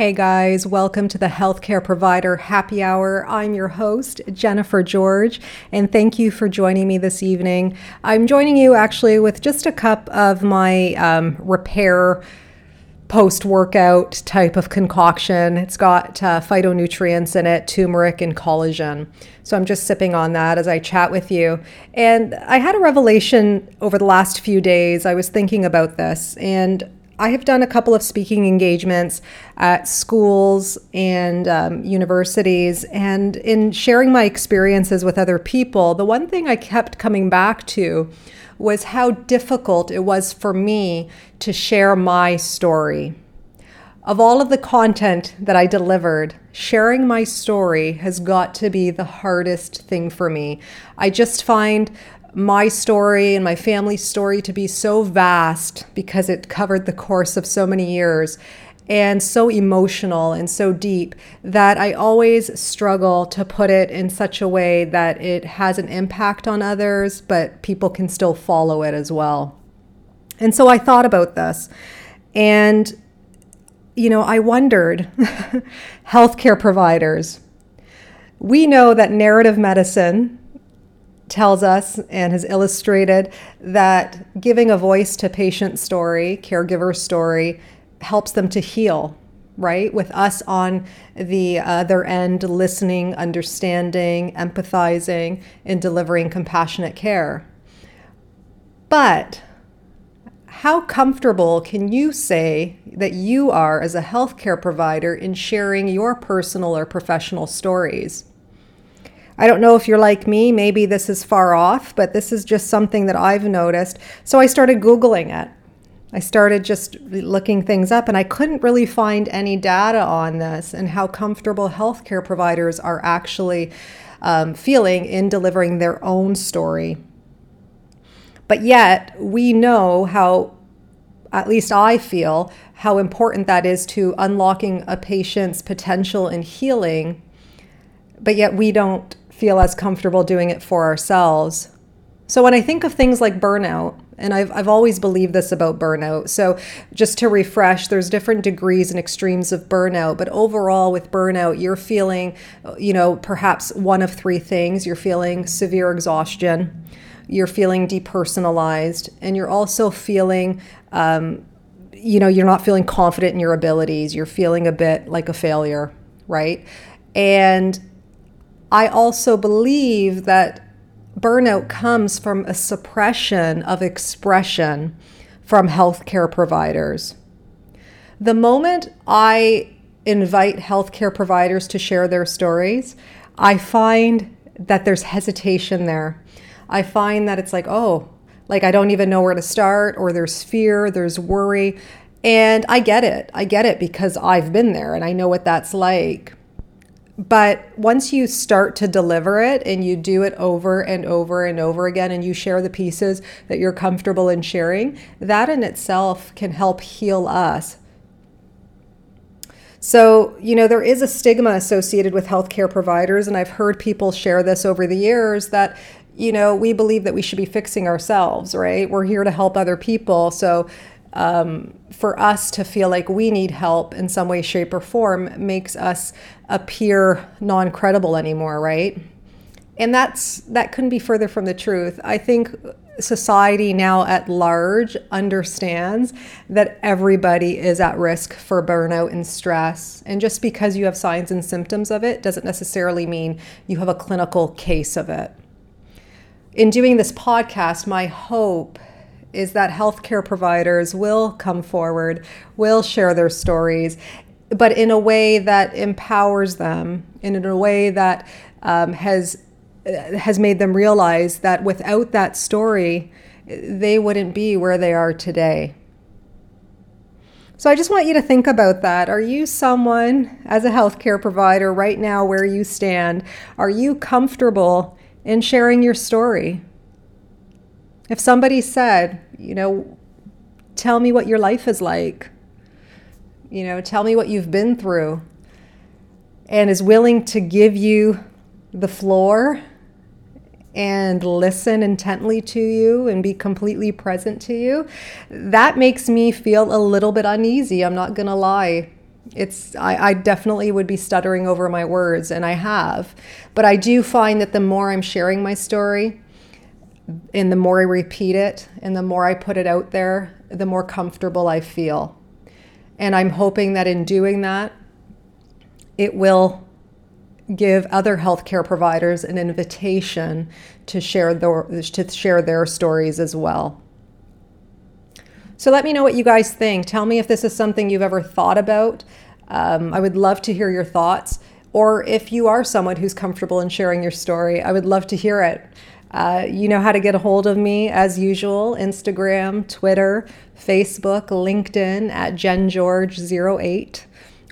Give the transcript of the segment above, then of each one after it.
Hey guys, welcome to the Healthcare Provider Happy Hour. I'm your host, Jennifer George, and thank you for joining me this evening. I'm joining you actually with just a cup of my um, repair post workout type of concoction. It's got uh, phytonutrients in it, turmeric and collagen. So I'm just sipping on that as I chat with you. And I had a revelation over the last few days. I was thinking about this and I have done a couple of speaking engagements at schools and um, universities, and in sharing my experiences with other people, the one thing I kept coming back to was how difficult it was for me to share my story. Of all of the content that I delivered, sharing my story has got to be the hardest thing for me. I just find my story and my family's story to be so vast because it covered the course of so many years and so emotional and so deep that I always struggle to put it in such a way that it has an impact on others, but people can still follow it as well. And so I thought about this and you know, I wondered healthcare providers. We know that narrative medicine tells us and has illustrated that giving a voice to patient story, caregiver story, helps them to heal, right? With us on the other end, listening, understanding, empathizing, and delivering compassionate care. But how comfortable can you say that you are as a healthcare provider in sharing your personal or professional stories? I don't know if you're like me, maybe this is far off, but this is just something that I've noticed. So I started Googling it. I started just looking things up and I couldn't really find any data on this and how comfortable healthcare providers are actually um, feeling in delivering their own story. But yet, we know how, at least I feel, how important that is to unlocking a patient's potential in healing. But yet, we don't feel as comfortable doing it for ourselves. So when I think of things like burnout, and I've, I've always believed this about burnout. So, just to refresh, there's different degrees and extremes of burnout. But overall, with burnout, you're feeling, you know, perhaps one of three things. You're feeling severe exhaustion, you're feeling depersonalized, and you're also feeling, um, you know, you're not feeling confident in your abilities. You're feeling a bit like a failure, right? And I also believe that burnout comes from a suppression of expression from healthcare providers. The moment I invite healthcare providers to share their stories, I find that there's hesitation there. I find that it's like, oh, like I don't even know where to start, or there's fear, there's worry. And I get it. I get it because I've been there and I know what that's like. But once you start to deliver it and you do it over and over and over again, and you share the pieces that you're comfortable in sharing, that in itself can help heal us. So, you know, there is a stigma associated with healthcare providers, and I've heard people share this over the years that, you know, we believe that we should be fixing ourselves, right? We're here to help other people. So, um, for us to feel like we need help in some way, shape, or form makes us appear non credible anymore, right? And that's that couldn't be further from the truth. I think society now at large understands that everybody is at risk for burnout and stress. And just because you have signs and symptoms of it doesn't necessarily mean you have a clinical case of it. In doing this podcast, my hope is that healthcare providers will come forward, will share their stories, but in a way that empowers them, and in a way that um, has has made them realize that without that story, they wouldn't be where they are today. So I just want you to think about that. Are you someone, as a healthcare provider, right now where you stand, are you comfortable in sharing your story? If somebody said, you know, tell me what your life is like, you know, tell me what you've been through, and is willing to give you the floor and listen intently to you and be completely present to you, that makes me feel a little bit uneasy. I'm not going to lie. It's I, I, definitely would be stuttering over my words, and I have. But I do find that the more I'm sharing my story, and the more I repeat it and the more I put it out there, the more comfortable I feel. And I'm hoping that in doing that, it will give other healthcare providers an invitation to share their, to share their stories as well. So let me know what you guys think. Tell me if this is something you've ever thought about. Um, I would love to hear your thoughts. Or if you are someone who's comfortable in sharing your story, I would love to hear it. Uh, you know how to get a hold of me as usual Instagram, Twitter, Facebook, LinkedIn at JenGeorge08.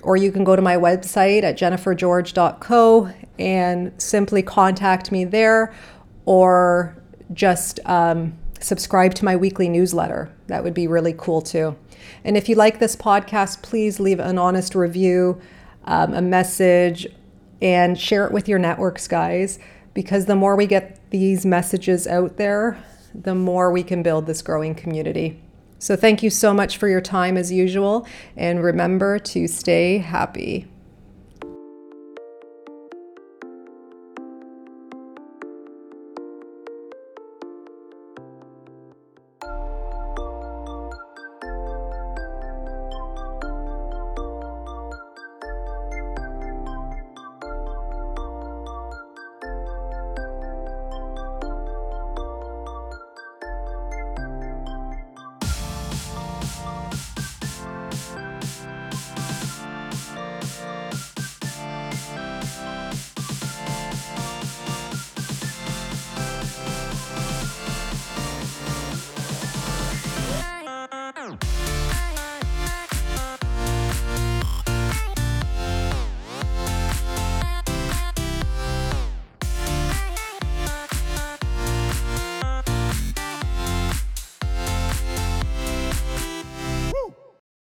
Or you can go to my website at jennifergeorge.co and simply contact me there or just um, subscribe to my weekly newsletter. That would be really cool too. And if you like this podcast, please leave an honest review, um, a message, and share it with your networks, guys because the more we get these messages out there, the more we can build this growing community. So, thank you so much for your time as usual, and remember to stay happy.